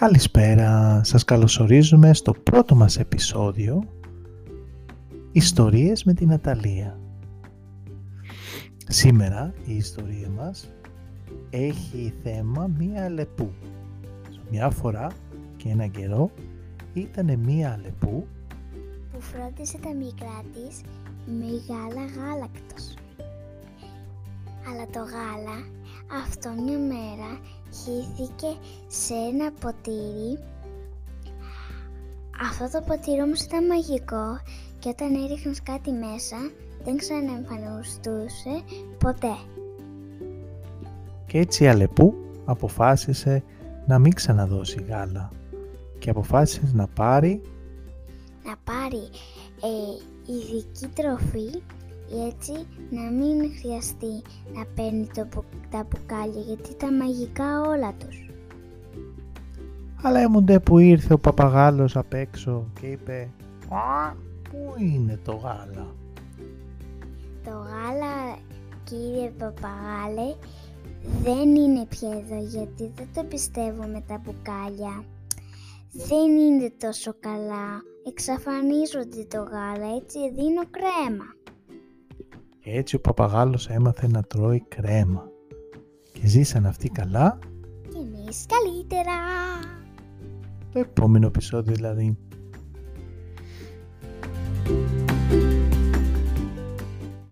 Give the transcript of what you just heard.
Καλησπέρα, σας καλωσορίζουμε στο πρώτο μας επεισόδιο Ιστορίες με την Αταλία. Σήμερα η ιστορία μας έχει θέμα μία αλεπού. Μια φορά και ένα καιρό ήταν μία αλεπού που φρόντισε τα μικρά της με γάλα γάλακτος. Αλλά το γάλα αυτό μια μέρα χύθηκε σε ένα ποτήρι. Αυτό το ποτήρι όμως ήταν μαγικό και όταν έριχνες κάτι μέσα δεν ξαναεμφανιστούσε ποτέ. Και έτσι η Αλεπού αποφάσισε να μην ξαναδώσει γάλα και αποφάσισες να πάρει να πάρει ε, ειδική τροφή έτσι να μην χρειαστεί να παίρνει το, τα μπουκάλια γιατί ήταν μαγικά όλα τους. Αλλά έμονται που ήρθε ο παπαγάλος απ' έξω και είπε «Α, πού είναι το γάλα» Το γάλα κύριε παπαγάλε δεν είναι πια εδώ γιατί δεν το πιστεύω με τα μπουκάλια. Δεν είναι τόσο καλά. Εξαφανίζονται το γάλα έτσι δίνω κρέμα. Έτσι ο παπαγάλος έμαθε να τρώει κρέμα. Και ζήσαν αυτοί καλά. Και εμείς καλύτερα. Το επόμενο επεισόδιο δηλαδή.